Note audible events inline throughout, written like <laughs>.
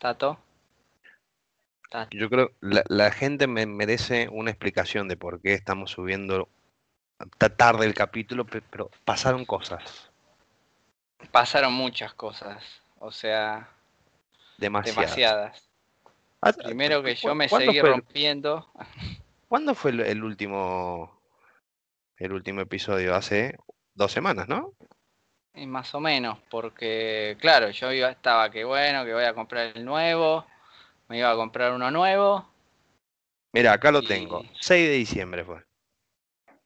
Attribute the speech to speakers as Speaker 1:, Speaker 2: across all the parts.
Speaker 1: Tato.
Speaker 2: Yo creo la, la gente me merece una explicación de por qué estamos subiendo ta- tarde el capítulo, pe- pero pasaron cosas.
Speaker 1: Pasaron muchas cosas. O sea,
Speaker 2: Demasiadas.
Speaker 1: demasiadas.
Speaker 2: Ah,
Speaker 1: Primero que yo me
Speaker 2: ¿cuándo
Speaker 1: seguí
Speaker 2: el-
Speaker 1: rompiendo.
Speaker 2: ¿Cuándo fue el, el último el último episodio? Hace dos semanas, ¿no?
Speaker 1: Y más o menos, porque claro, yo iba, estaba que bueno, que voy a comprar el nuevo, me iba a comprar uno nuevo,
Speaker 2: Mira, acá lo
Speaker 1: Y-
Speaker 2: tengo. 6 de diciembre fue.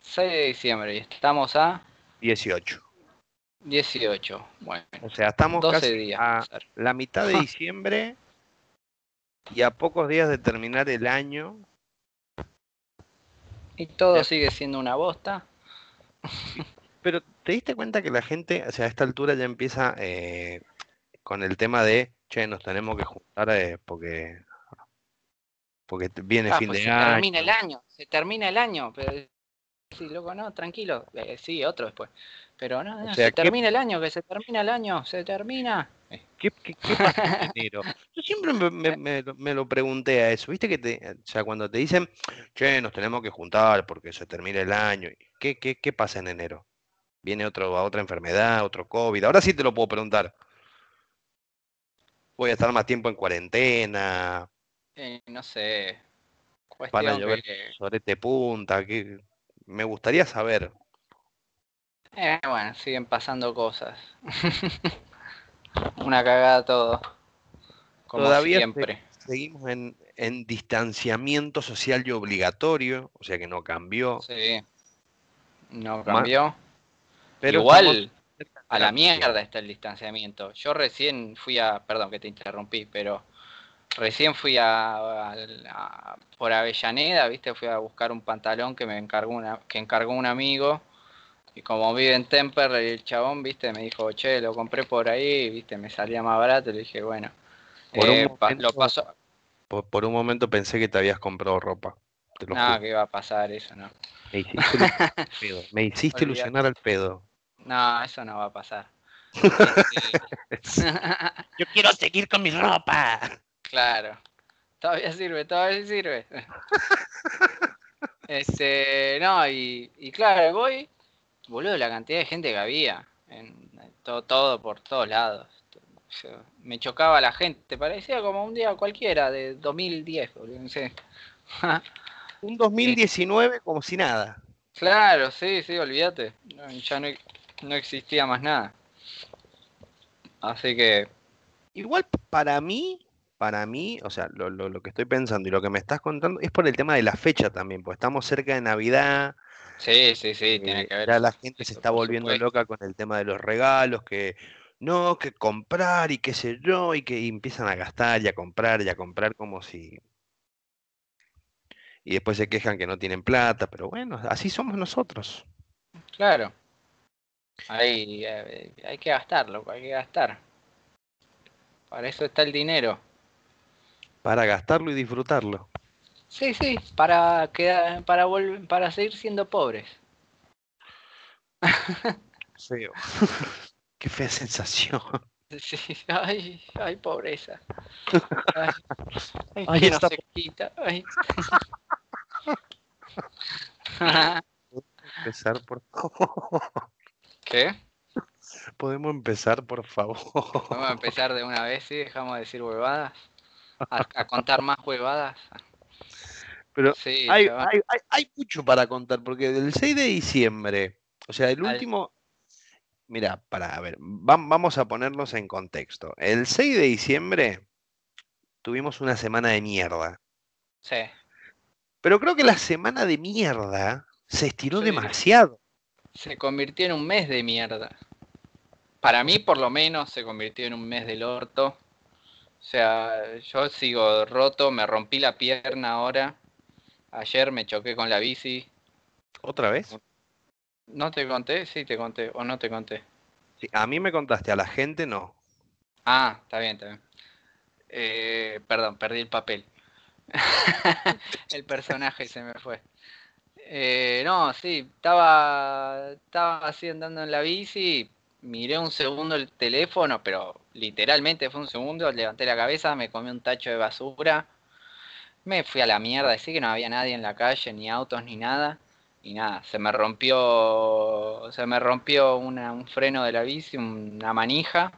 Speaker 1: 6 de diciembre y estamos a
Speaker 2: 18.
Speaker 1: 18. Bueno,
Speaker 2: O sea, estamos
Speaker 1: 12
Speaker 2: casi
Speaker 1: días.
Speaker 2: a la mitad de <laughs> diciembre y a pocos días de terminar el año.
Speaker 1: Y todo sigue siendo una bosta.
Speaker 2: Pero ¿te diste cuenta que la gente, o sea, a esta altura ya empieza eh, con el tema de, che, nos tenemos que juntar eh, porque porque viene
Speaker 1: Ah,
Speaker 2: fin
Speaker 1: pues
Speaker 2: de
Speaker 1: se
Speaker 2: año.
Speaker 1: termina el año, se termina el año, pero sí, loco, no, tranquilo, eh, sí, otro después. Pero no, no,
Speaker 2: sea,
Speaker 1: se
Speaker 2: ¿qué-
Speaker 1: termina el año, que se termina el año, se termina.
Speaker 2: ¿Qué, qué, qué pasa en enero? Yo siempre me, me- me lo pregunté a eso. ¿Viste que te, o sea, cuando te dicen, che, nos tenemos que juntar porque se termina el año, ¿qué, qué, qué pasa en enero? ¿Viene otro, otra enfermedad, otro COVID? Ahora sí te lo puedo preguntar. Voy a estar más tiempo en cuarentena,
Speaker 1: eh, no sé,
Speaker 2: van a llover
Speaker 1: que,
Speaker 2: sorete punta, que me gustaría saber.
Speaker 1: eh, bueno, siguen pasando cosas. <laughs> Una cagada todo. Como
Speaker 2: Todavía se-
Speaker 1: siempre.
Speaker 2: Seguimos en, en distanciamiento social y obligatorio, o sea que no cambió.
Speaker 1: Sí. No cambió.
Speaker 2: Pero
Speaker 1: Igual
Speaker 2: estamos
Speaker 1: a la mierda está el distanciamiento. Yo recién fui a, perdón que te interrumpí, pero recién fui a, a- a- por Avellaneda, viste, fui a buscar un pantalón que me encargó una, que encargó un amigo. Y como vive en Temper, el chabón, viste, me dijo, che, lo compré por ahí, viste, me salía más barato, le dije, bueno.
Speaker 2: Por un
Speaker 1: Eh, pa- lo
Speaker 2: momento-
Speaker 1: paso.
Speaker 2: Por, por un momento pensé que te habías comprado ropa. Te lo
Speaker 1: No,
Speaker 2: juro.
Speaker 1: que iba a pasar eso, no.
Speaker 2: Me hiciste, <laughs> ilusionar al pedo. Me hiciste ilusionar al pedo.
Speaker 1: No, eso no va a pasar. <laughs>
Speaker 2: Yo quiero seguir con mi ropa.
Speaker 1: Claro. Todavía sirve, todavía sirve. <laughs> Este, no, y, y claro, voy, boludo, la cantidad de gente que había, en todo, todo por todos lados. Yo- me chocaba la gente, parecía como un día cualquiera de 2010, boludo, no sé. <laughs>
Speaker 2: Un 2019 como si nada.
Speaker 1: Claro, sí, sí, olvídate. No, ya no, no existía más nada. Así que,
Speaker 2: Igual para mí, para mí, o sea, lo, lo- lo que estoy pensando y lo que me estás contando es por el tema de la fecha también, pues estamos cerca de Navidad,
Speaker 1: sí, sí, sí, tiene
Speaker 2: eh,
Speaker 1: que ver.
Speaker 2: ya la gente se está volviendo
Speaker 1: supuesto.
Speaker 2: loca con el tema de los regalos, que no, que comprar y qué sé yo, y que y empiezan a gastar y a comprar y a comprar como si... Y después se quejan que no tienen plata, pero bueno, así somos nosotros.
Speaker 1: Claro. Ahí eh, hay que gastar, loco, hay que gastar. Para eso está el dinero.
Speaker 2: Para gastarlo y disfrutarlo.
Speaker 1: Sí, sí, para quedar, para volver, para seguir siendo pobres. <laughs>
Speaker 2: Feo. <laughs> Qué fea sensación.
Speaker 1: Sí, ay, ay, pobreza. Ay, ay,
Speaker 2: Ay,
Speaker 1: que no se quita. Ay. <laughs>
Speaker 2: Empezar, por favor.
Speaker 1: ¿Qué?
Speaker 2: Podemos empezar, por favor.
Speaker 1: Vamos a empezar de una vez, ¿sí? Dejamos de decir huevadas. A, a contar más huevadas.
Speaker 2: Pero
Speaker 1: Sí,
Speaker 2: hay,
Speaker 1: chaval.
Speaker 2: hay, hay, hay mucho para contar, porque del 6 de diciembre, o sea, el último. Mira, para, a ver, vam- vamos a ponernos en contexto. El 6 de diciembre tuvimos una semana de mierda.
Speaker 1: Sí.
Speaker 2: Pero creo que la semana de mierda se estiró
Speaker 1: Sí.
Speaker 2: demasiado.
Speaker 1: Se convirtió en un mes de mierda. Para mí, por lo menos, se convirtió en un mes del orto. O sea, yo sigo roto, me rompí la pierna ahora. Ayer me choqué con la bici.
Speaker 2: ¿Otra vez?
Speaker 1: ¿No te conté? Sí, te conté. ¿O no te conté?
Speaker 2: Sí, a mí me contaste, a la gente no.
Speaker 1: Ah, está bien, está bien. Eh, perdón, perdí el papel. <laughs> el personaje se me fue. Eh, no, sí, estaba, estaba así andando en la bici, miré un segundo el teléfono, pero literalmente fue un segundo, levanté la cabeza, me comí un tacho de basura, me fui a la mierda, decía que no había nadie en la calle, ni autos, ni nada, y nada, se me rompió, se me rompió un freno de la bici, una manija,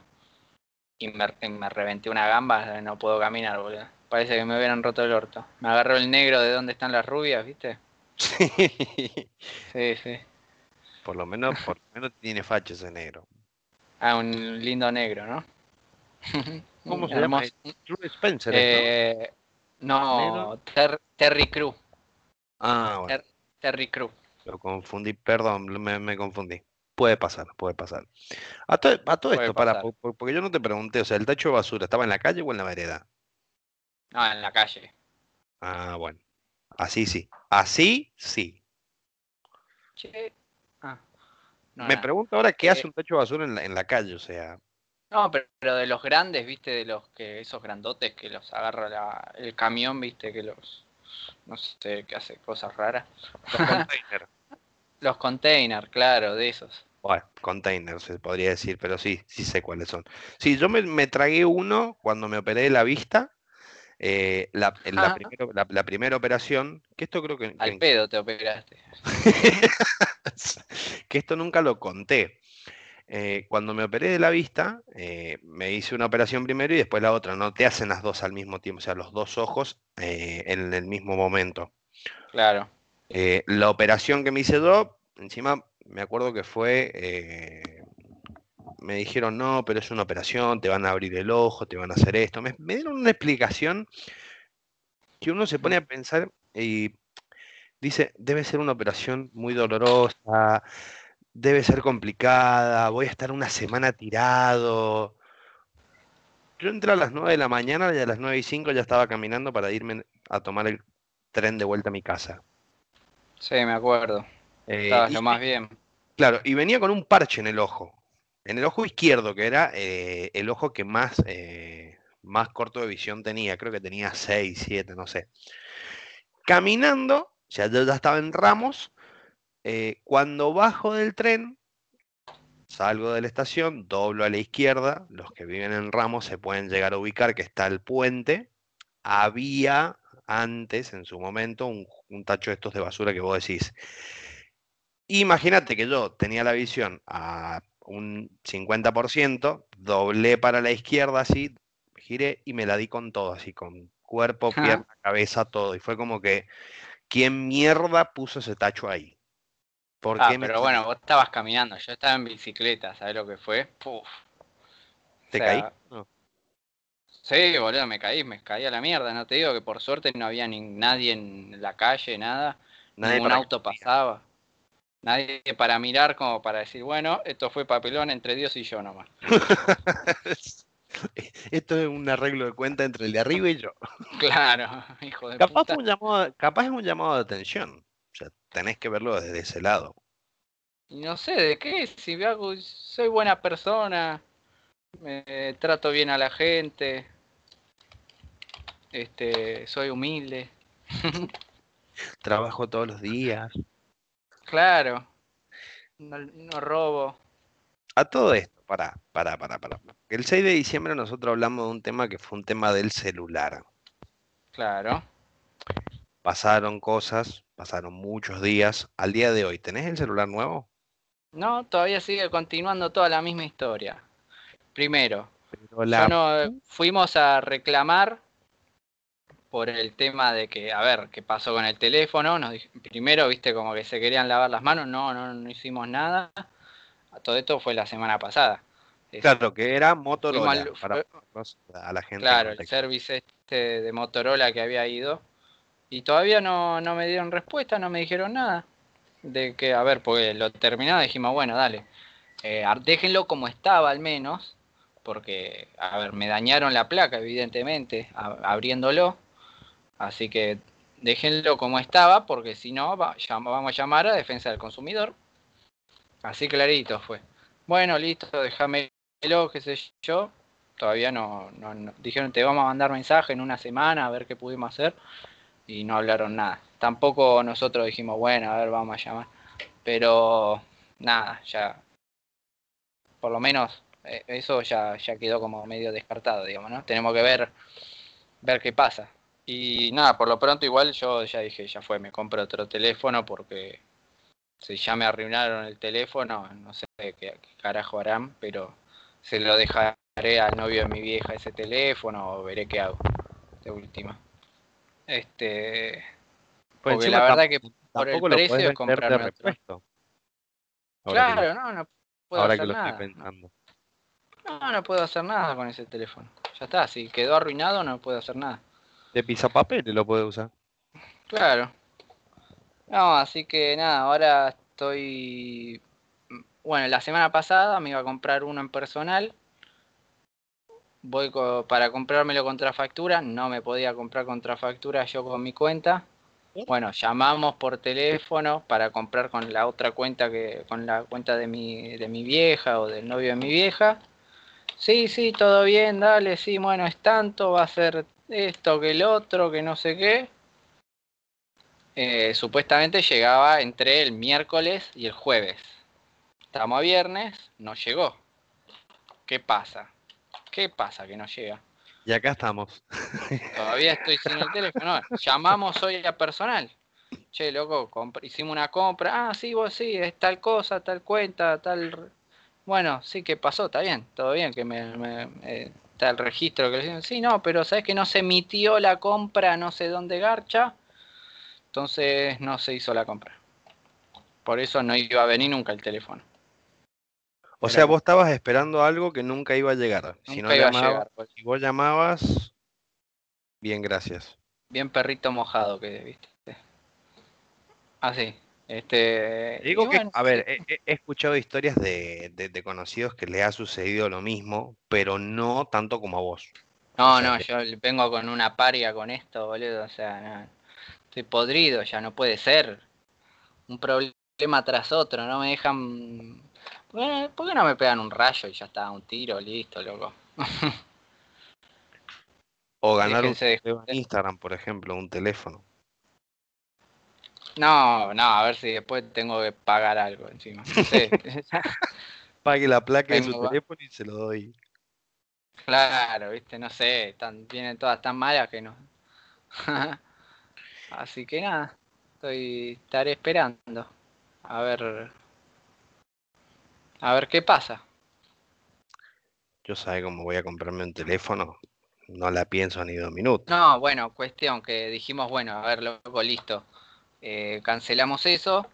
Speaker 1: y me, me reventé una gamba, no puedo caminar, boludo. Parece que me hubieran roto el orto. Me agarró el negro de donde están las rubias, ¿viste? Sí. Sí, sí.
Speaker 2: Por lo menos, por lo menos tiene facha ese negro.
Speaker 1: Ah, un lindo negro, ¿no? <laughs>
Speaker 2: ¿Cómo se llama? True Spencer.
Speaker 1: Eh, no, Terry Crew.
Speaker 2: Ah, bueno.
Speaker 1: Terry Crew.
Speaker 2: Lo confundí, perdón, me, confundí. Puede pasar, puede pasar. A, todo esto, para, porque yo no te pregunté, o sea, ¿el tacho de basura estaba en la calle o en la vereda?
Speaker 1: No, en la calle.
Speaker 2: Ah, bueno. Así sí. Así sí.
Speaker 1: Che,
Speaker 2: me pregunto ahora qué hace eh, un techo de basura en la, calle, o sea.
Speaker 1: No, pero, de los grandes, viste, de los que esos grandotes que los agarra el camión, viste, que los no sé, que hace cosas raras. Los containers. <laughs> los containers, claro, de esos.
Speaker 2: Bueno, containers se podría decir, pero sí, sí sé cuáles son. Sí, yo me, me tragué uno cuando me operé de la vista eh, la, la, primera operación, que esto creo que...
Speaker 1: Al pedo te operaste. <laughs>
Speaker 2: que esto nunca lo conté. Eh, cuando me operé de la vista, eh, me hice una operación primero y después la otra. No te hacen las dos al mismo tiempo, o sea, los dos ojos en el mismo momento.
Speaker 1: Claro.
Speaker 2: la operación que me hice yo, encima me acuerdo que fue me dijeron, no, pero es una operación, te van a abrir el ojo, te van a hacer esto. Me, dieron una explicación que uno se pone a pensar y dice, debe ser una operación muy dolorosa, debe ser complicada, voy a estar una semana tirado. Yo entré a las 9 de la mañana y a las 9 y 5 ya estaba caminando para irme a tomar el tren de vuelta a mi casa.
Speaker 1: Sí, me acuerdo. Eh, Estabas lo más bien.
Speaker 2: Claro, y venía con un parche en el ojo en el ojo izquierdo, que era eh, el ojo que más, eh, más corto de visión tenía, creo que tenía 6, 7, no sé. Caminando, yo ya estaba en Ramos, eh, cuando bajo del tren, salgo de la estación, doblo a la izquierda, los que viven en Ramos se pueden llegar a ubicar que está el puente, había antes, en su momento, un, un tacho de estos de basura que vos decís. Imagínate que yo tenía la visión a un 50%, doblé para la izquierda así, giré y me la di con todo, así con cuerpo, pierna, cabeza, todo. Y fue como que, ¿quién mierda puso ese tacho ahí?
Speaker 1: ¿Por ah, pero bueno, vos estabas caminando, yo estaba en bicicleta, ¿sabes lo que fue?
Speaker 2: ¿Te caí?
Speaker 1: Sí, boludo, me caí, me caí a la mierda, no te digo que por suerte no había ni nadie en la calle, nada, ningún auto pasaba. Nadie para mirar como para decir, bueno, esto fue papelón entre Dios y yo nomás. <laughs>
Speaker 2: esto es un arreglo de cuenta entre el de arriba y yo. <laughs>
Speaker 1: Claro, hijo de
Speaker 2: capaz Un llamado, capaz es un llamado de atención. O sea, tenés que verlo desde ese lado.
Speaker 1: No sé de qué, si hago, soy buena persona, me trato bien a la gente, este, soy humilde. <laughs>
Speaker 2: Trabajo todos los días.
Speaker 1: Claro. No, robo.
Speaker 2: A todo esto, para, para, para, para. El 6 de diciembre nosotros hablamos de un tema que fue un tema del celular.
Speaker 1: Claro.
Speaker 2: Pasaron cosas, pasaron muchos días. Al día de hoy, ¿tenés el celular nuevo?
Speaker 1: No, todavía sigue continuando toda la misma historia. Primero, fuimos a reclamar por el tema de que, a ver, ¿qué pasó con el teléfono? Nos, primero, viste, como que se querían lavar las manos, no, no, no hicimos nada. Todo esto fue la semana pasada.
Speaker 2: Claro, que era Motorola, para a la gente.
Speaker 1: Claro, el service este de Motorola que había ido. Y todavía no, no me dieron respuesta, no me dijeron nada. De que, a ver, porque lo terminado dijimos, bueno, dale, eh, déjenlo como estaba al menos, porque, a ver, me dañaron la placa, evidentemente, abriéndolo. Así que déjenlo como estaba, porque si no, vamos a llamar a defensa del consumidor. Así clarito fue. Bueno, listo, déjamelo, qué sé yo. Todavía no, no, Dijeron, te vamos a mandar mensaje en una semana a ver qué pudimos hacer. Y no hablaron nada. Tampoco nosotros dijimos, bueno, a ver, vamos a llamar. Pero nada, ya. por lo menos eh, eso ya, ya quedó como medio descartado, digamos, ¿no? Tenemos que ver, ver qué pasa. Y nada, por lo pronto igual yo ya dije, ya fue, me compro otro teléfono porque si ya me arruinaron el teléfono, no sé qué, carajo harán, pero se lo dejaré al novio de mi vieja ese teléfono o veré qué hago de última. Este,
Speaker 2: pues
Speaker 1: porque la verdad que por el precio es comprarme otro. Claro, no, no puedo
Speaker 2: ahora
Speaker 1: hacer
Speaker 2: que lo
Speaker 1: nada.
Speaker 2: estoy pensando.
Speaker 1: No, no puedo hacer nada con ese teléfono. Ya está, si quedó arruinado no puedo hacer nada.
Speaker 2: De papel lo puede usar.
Speaker 1: Claro. No, así que nada, ahora estoy... Bueno, la semana pasada me iba a comprar uno en personal. Voy para comprármelo contra factura. No me podía comprar contra factura yo con mi cuenta. Bueno, llamamos por teléfono para comprar con la otra cuenta que con la cuenta de mi, de mi vieja o del novio de mi vieja. Sí, sí, todo bien, dale, sí, bueno, es tanto, va a ser esto que el otro, que no sé qué. Eh, supuestamente llegaba entre el miércoles y el jueves. Estamos a viernes, no llegó. ¿Qué pasa? ¿Qué pasa que no llega?
Speaker 2: Y acá estamos. <laughs>
Speaker 1: Todavía estoy sin el teléfono. Llamamos hoy a personal. Che, loco, hicimos una compra. Ah, sí, vos sí, es tal cosa, tal cuenta, tal bueno, sí, que pasó? Está bien, todo bien, que me, eh, está el registro que le dicen, sí, no, pero sabes que no se emitió la compra, no sé dónde garcha, entonces no se hizo la compra. Por eso no iba a venir nunca el teléfono.
Speaker 2: O sea, vos estabas esperando algo que nunca iba a llegar. si no
Speaker 1: iba a llegar,
Speaker 2: pues. si vos llamabas, bien, gracias.
Speaker 1: Bien perrito mojado que viste. Así. Este,
Speaker 2: Digo que, a ver, he, escuchado historias de, conocidos que le ha sucedido lo mismo, pero no tanto como a vos.
Speaker 1: No, no, yo vengo con una paria con esto, boludo, o sea, estoy podrido, ya no puede ser. Un problema tras otro, no me dejan... ¿Por qué no me pegan un rayo y ya está, un tiro, listo, loco?
Speaker 2: o <laughs> ganar un Instagram, por ejemplo, un teléfono.
Speaker 1: No, no, a ver si después tengo que pagar algo encima. <laughs>
Speaker 2: Pague la placa de su teléfono y se lo doy.
Speaker 1: Claro, viste, no sé, vienen todas tan malas que no. <laughs> Así que nada, estoy estaré esperando. A ver. A ver qué pasa.
Speaker 2: Yo sabe cómo voy a comprarme un teléfono. No la pienso ni dos minutos.
Speaker 1: No, bueno, cuestión que dijimos, bueno, a ver, loco, listo eh, cancelamos eso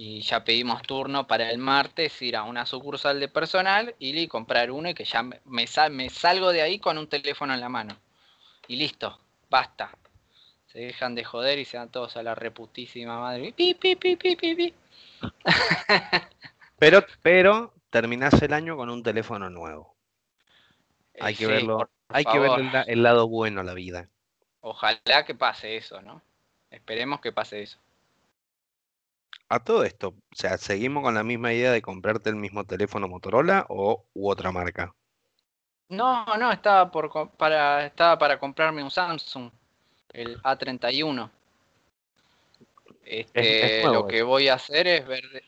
Speaker 1: y ya pedimos turno para el martes ir a una sucursal de personal y comprar uno y que ya me, me, salgo de ahí con un teléfono en la mano. Y listo, basta. Se dejan de joder y se dan todos a la reputísima madre. <laughs>
Speaker 2: pero, pero terminás el año con un teléfono nuevo. Hay que verlo, hay que ver el, el lado bueno a la vida.
Speaker 1: Ojalá que pase eso, ¿no? Esperemos que pase eso.
Speaker 2: A todo esto, o sea, ¿seguimos con la misma idea de comprarte el mismo teléfono Motorola o u otra marca?
Speaker 1: No, no, estaba por para estaba para comprarme un Samsung, el A31. Este, lo que voy a hacer es ver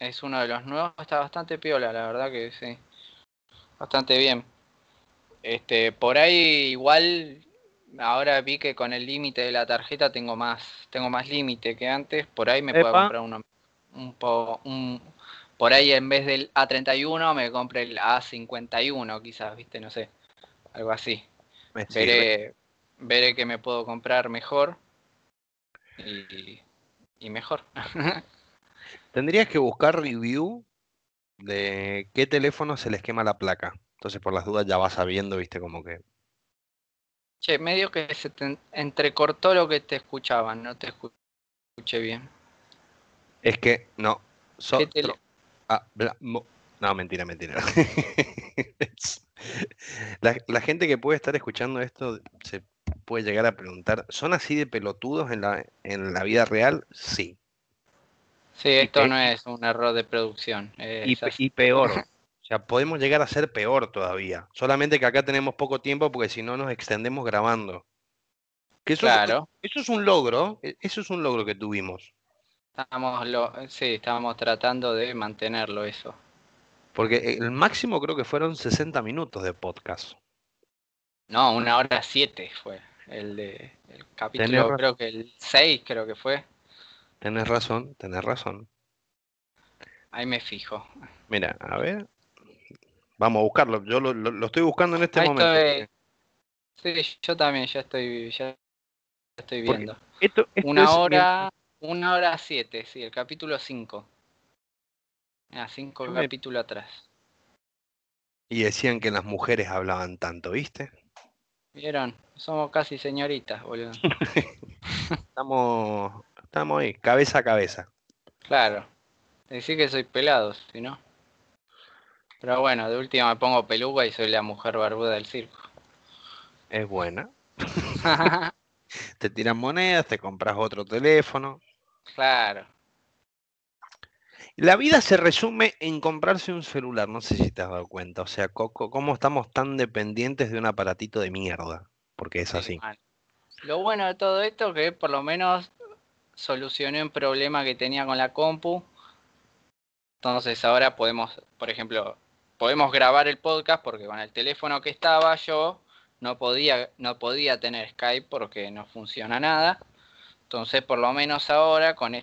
Speaker 1: es uno de los nuevos, está bastante piola, la verdad que sí. Bastante bien. Este, por ahí igual ahora vi que con el límite de la tarjeta tengo más, tengo más límite que antes, por ahí me puedo comprar uno un, po, un por ahí en vez del A31 me compre el A51 quizás, viste, no sé, algo así. veré, veré que me puedo comprar mejor y, y mejor. <laughs>
Speaker 2: Tendrías que buscar review de qué teléfono se les quema la placa. Entonces por las dudas ya vas sabiendo, viste, como que
Speaker 1: Che, medio que se te entrecortó lo que te escuchaban, no te escuché bien.
Speaker 2: Es que no. ah, no, mentira, mentira. <laughs> la, gente que puede estar escuchando esto se puede llegar a preguntar, ¿son así de pelotudos en la, en la vida real? Sí.
Speaker 1: Sí, esto no es un error de producción.
Speaker 2: y, peor, <laughs> O sea, podemos llegar a ser peor todavía. Solamente que acá tenemos poco tiempo porque si no nos extendemos grabando. Que eso,
Speaker 1: claro.
Speaker 2: eso es un logro, e, eso es un logro que tuvimos.
Speaker 1: Estamos lo, sí, estábamos tratando de mantenerlo eso.
Speaker 2: Porque el máximo creo que fueron 60 minutos de podcast.
Speaker 1: No, una hora siete fue. El de el capítulo, creo que el 6 creo que fue.
Speaker 2: Tenés razón, tenés razón.
Speaker 1: Ahí me fijo.
Speaker 2: Mira, a ver. Vamos a buscarlo. Yo lo, estoy buscando en este momento.
Speaker 1: Sí, yo también ya estoy, ya estoy viendo. una hora, una hora siete, sí, el capítulo 5. Ah, cinco capítulos atrás.
Speaker 2: Y decían que las mujeres hablaban tanto, ¿viste?
Speaker 1: Vieron, somos casi señoritas, boludo. <laughs> <laughs>
Speaker 2: estamos, estamos ahí, cabeza a cabeza.
Speaker 1: Claro. Decir que soy pelado, si no. Pero bueno, de última me pongo peluga y soy la mujer barbuda del circo.
Speaker 2: Es buena. <laughs> te tiran monedas, te compras otro teléfono.
Speaker 1: Claro.
Speaker 2: La vida se resume en comprarse un celular, no sé si te has dado cuenta. O sea, cómo estamos tan dependientes de un aparatito de mierda, porque es así.
Speaker 1: Lo bueno de todo esto es que por lo menos solucioné un problema que tenía con la compu. Entonces ahora podemos, por ejemplo, podemos grabar el podcast porque con el teléfono que estaba yo no podía, no podía tener Skype porque no funciona nada. Entonces por lo menos ahora con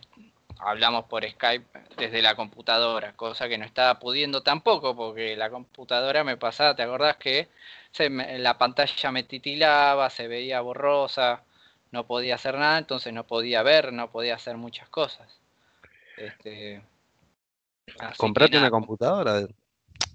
Speaker 1: hablamos por Skype desde la computadora, cosa que no estaba pudiendo tampoco, porque la computadora me pasaba, ¿te acordás que se la pantalla me titilaba, se veía borrosa, no podía hacer nada, entonces no podía ver, no podía hacer muchas cosas. Este,
Speaker 2: ¿Comprate una computadora?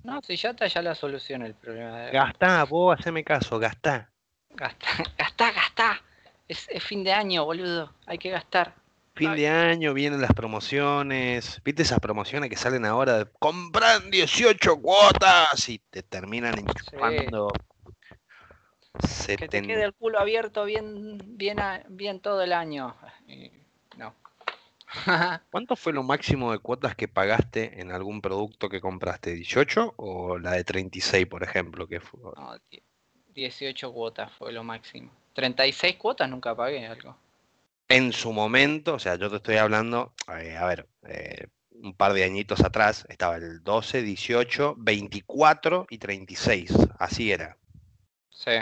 Speaker 1: No, si ya está ya la solución el problema.
Speaker 2: Gastá, vos haceme caso, gastá.
Speaker 1: Gastá, <laughs> gastá, gastá. Es, es fin de año, boludo, hay que gastar.
Speaker 2: Fin de año, vienen las promociones. ¿Viste esas promociones que salen ahora? Compran 18 cuotas y te terminan enchufando.
Speaker 1: Que te quede el culo abierto bien, bien, bien todo el año. <laughs>
Speaker 2: ¿Cuánto fue lo máximo de cuotas que pagaste en algún producto que compraste? ¿18 o la de 36, por ejemplo? Que fue? No,
Speaker 1: 18 cuotas fue lo máximo. 36 cuotas nunca pagué algo
Speaker 2: en su momento, o sea, yo te estoy hablando, eh, a ver, eh, un par de añitos atrás, estaba el 12, 18, 24 y 36, así era.
Speaker 1: Sí.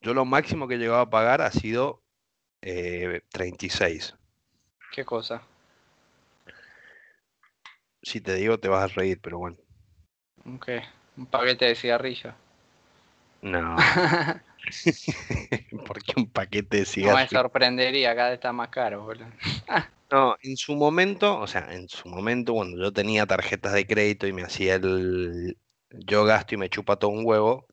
Speaker 2: Yo lo máximo que he llegado a pagar ha sido 36.
Speaker 1: ¿Qué cosa?
Speaker 2: Si te digo, te vas a reír, pero bueno.
Speaker 1: ¿Qué? ¿Un paquete de cigarrillo?
Speaker 2: No. <laughs> Porque un paquete de cigarros.
Speaker 1: No me sorprendería, cada vez está más caro, boludo. <laughs>
Speaker 2: no, en su momento, o sea, en su momento, cuando yo tenía tarjetas de crédito y me hacía el. Yo gasto y me chupa todo un huevo.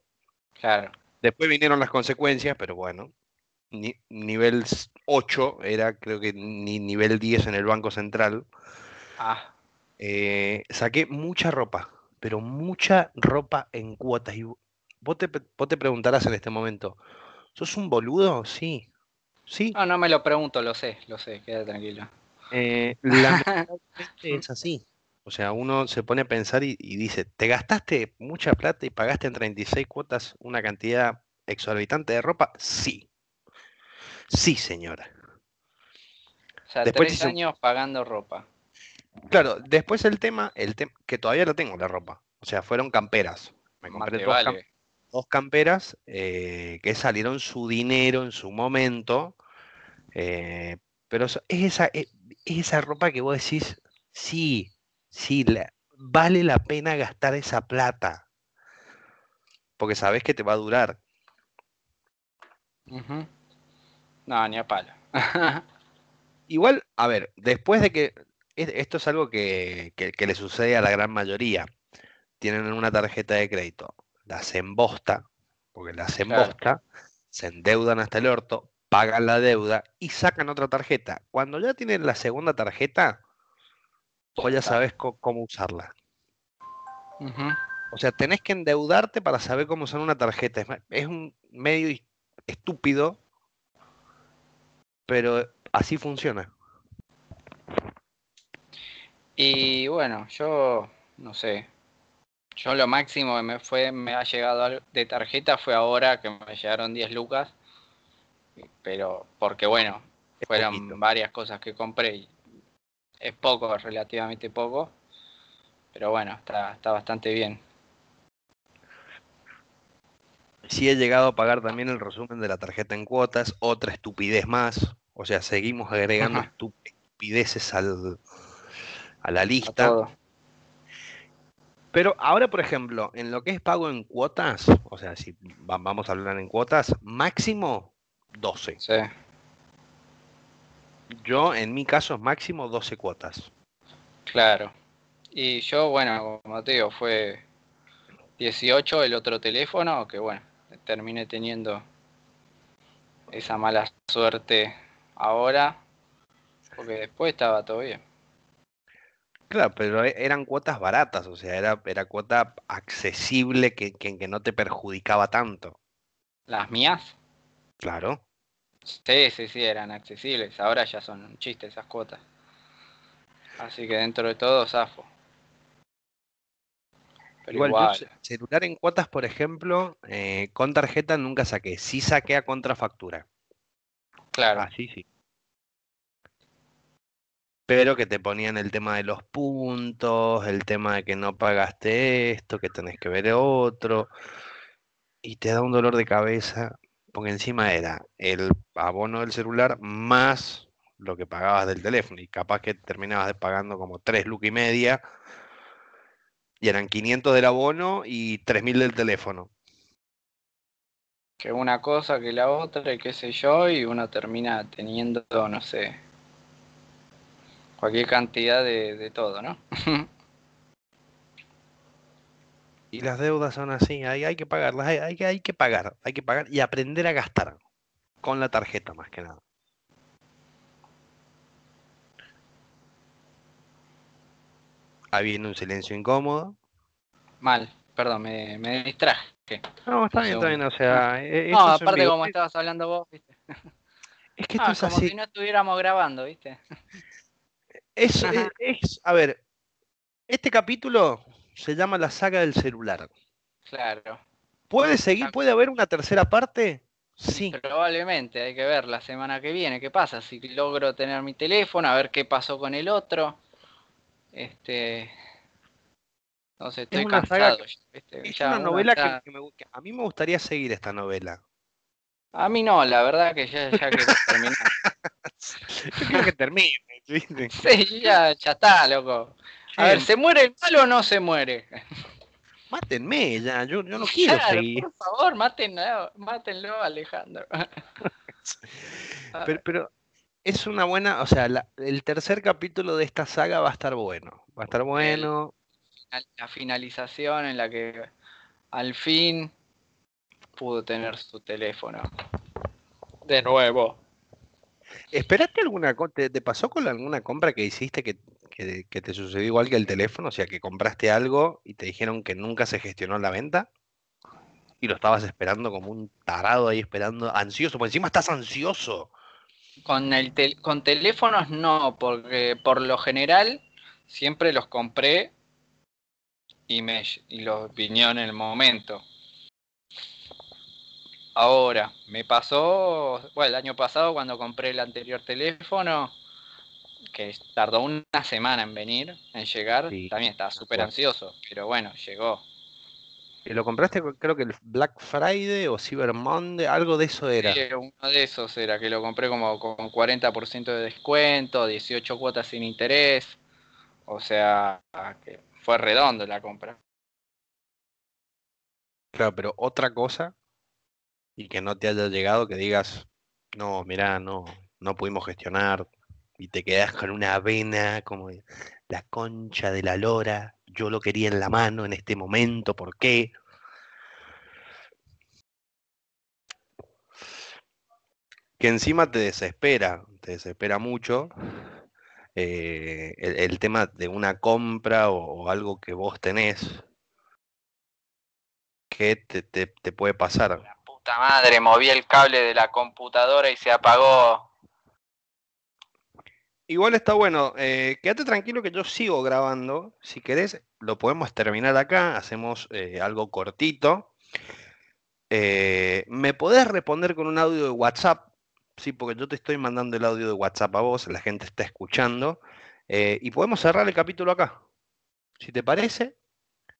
Speaker 1: Claro.
Speaker 2: Después vinieron las consecuencias, pero bueno. Nivel 8 era, creo que ni nivel 10 en el Banco Central.
Speaker 1: Ah.
Speaker 2: Eh, saqué mucha ropa, pero mucha ropa en cuotas. Y vos te, preguntarás en este momento, ¿sos un boludo? Sí. ¿Sí?
Speaker 1: No, no me lo pregunto, lo sé, lo sé, queda tranquilo.
Speaker 2: Eh, <laughs> es así. O sea, uno se pone a pensar y, dice, ¿te gastaste mucha plata y pagaste en 36 cuotas una cantidad exorbitante de ropa? Sí. Sí, señora.
Speaker 1: O sea, después tres años pagando ropa.
Speaker 2: Claro, después el tema, el tema, que todavía lo tengo la ropa. O sea, fueron camperas. Me compré dos, dos camperas eh, que salieron su dinero en su momento, eh, pero es esa, e, es, esa ropa que vos decís, sí, sí, vale la pena gastar esa plata, porque sabes que te va a durar.
Speaker 1: No, ni a palo. <laughs>
Speaker 2: Igual, a ver, después de que esto es algo que, que, le sucede a la gran mayoría. Tienen una tarjeta de crédito las embosta, porque las embosta, se endeudan hasta el orto, pagan la deuda y sacan otra tarjeta. Cuando ya tienen la segunda tarjeta, vos ya sabes cómo usarla. O sea, tenés que endeudarte para saber cómo usar una tarjeta. Es un medio estúpido, pero así funciona.
Speaker 1: Y bueno, yo no sé, yo lo máximo que me fue, me ha llegado de tarjeta fue ahora que me llegaron 10 lucas. Pero porque bueno, fueron varias cosas que compré y es poco, relativamente poco. pero bueno, está, está bastante bien.
Speaker 2: Sí he llegado a pagar también el resumen de la tarjeta en cuotas, otra estupidez más. O sea, seguimos agregando estupideces al, a la lista. Pero ahora, por ejemplo, en lo que es pago en cuotas, o sea, si vamos a hablar en cuotas, máximo 12.
Speaker 1: Sí.
Speaker 2: Yo, en mi caso, máximo 12 cuotas.
Speaker 1: Claro. Y yo, bueno, como te digo, fue 18 el otro teléfono, que bueno, terminé teniendo esa mala suerte ahora, porque después estaba todo bien.
Speaker 2: Claro, pero e, eran cuotas baratas, o sea, era, era cuota accesible que, que, que no te perjudicaba tanto.
Speaker 1: ¿Las mías?
Speaker 2: Claro.
Speaker 1: Sí, sí, sí, eran accesibles. Ahora ya son un chiste esas cuotas. Así que dentro de todo, zafo.
Speaker 2: Pero igual, Yo, celular en cuotas, por ejemplo, eh, con tarjeta nunca saqué. Sí saqué a contrafactura.
Speaker 1: Claro.
Speaker 2: Así sí. Pero que te ponían el tema de los puntos, el tema de que no pagaste esto, que tenés que ver otro. Y te da un dolor de cabeza, porque encima era el abono del celular más lo que pagabas del teléfono. Y capaz que terminabas pagando como 3 lucas y media. Y eran 500 del abono y 3000 del teléfono.
Speaker 1: Que una cosa que la otra, y qué sé yo, y uno termina teniendo, no sé, cualquier cantidad de, de todo, ¿no? <laughs>
Speaker 2: y las deudas son así, hay, hay que pagarlas, hay, hay, hay que pagar, hay que pagar y aprender a gastar con la tarjeta más que nada. Viene un silencio incómodo.
Speaker 1: Mal, perdón, me, me distraje.
Speaker 2: No, está bien, está bien, o sea...
Speaker 1: E, no, aparte como estabas hablando vos, viste. <laughs>
Speaker 2: Es que esto es como así.
Speaker 1: si no estuviéramos grabando, viste.
Speaker 2: Es, es, es, a ver, este capítulo se llama La saga del celular.
Speaker 1: Claro.
Speaker 2: ¿Puede seguir? ¿Puede haber una tercera parte? Sí.
Speaker 1: Probablemente, hay que ver la semana que viene qué pasa. Si logro tener mi teléfono, a ver qué pasó con el otro. Este. No sé, estoy cansado.
Speaker 2: es una novela que, me, que, a mí me gustaría seguir esta novela.
Speaker 1: A mí no, la verdad que ya, ya quiero <laughs> terminar.
Speaker 2: Yo quiero que termine. <laughs>
Speaker 1: sí, ya, ya está, loco. A ver, ¿se muere el malo o no se muere? <laughs>
Speaker 2: Mátenme ya, yo, yo no quiero seguir.
Speaker 1: Por favor, mátenlo, mátenlo Alejandro.
Speaker 2: pero, pero es una buena, o sea, la, el tercer capítulo de esta saga va a estar bueno. Va a estar bueno.
Speaker 1: El, la finalización en la que al fin pudo tener su teléfono. De nuevo.
Speaker 2: ¿Esperaste alguna te, te pasó con alguna compra que hiciste que, que, que, te sucedió igual que el teléfono? O sea, que compraste algo y te dijeron que nunca se gestionó la venta y lo estabas esperando como un tarado ahí esperando, ansioso, por encima estás ansioso.
Speaker 1: Con, el tel con teléfonos no, porque por lo general siempre los compré y, me, y los vinieron en el momento. Ahora, me pasó, bueno, el año pasado cuando compré el anterior teléfono, que tardó una semana en venir, en llegar, sí, también estaba súper ansioso, pero bueno, llegó.
Speaker 2: ¿Y lo compraste creo que el Black Friday o Cyber Monday? Algo de eso era.
Speaker 1: Sí, uno de esos era, que lo compré como con 40% de descuento, 18 cuotas sin interés, o sea, que fue redondo la compra.
Speaker 2: Claro, pero otra cosa y que no te haya llegado que digas, no, mirá, no, no pudimos gestionar y te quedas con una vena como la concha de la lora, yo lo quería en la mano en este momento, ¿por qué? Que encima te desespera, te desespera mucho eh, el, el, tema de una compra o, o, algo que vos tenés que te, te, te puede pasar
Speaker 1: puta madre, moví el cable de la computadora y se apagó.
Speaker 2: Igual está bueno, eh, quédate tranquilo que yo sigo grabando. Si querés, lo podemos terminar acá, hacemos eh, algo cortito. Eh, ¿Me podés responder con un audio de WhatsApp? Sí, porque yo te estoy mandando el audio de WhatsApp a vos, la gente está escuchando. y podemos cerrar el capítulo acá. Si te parece,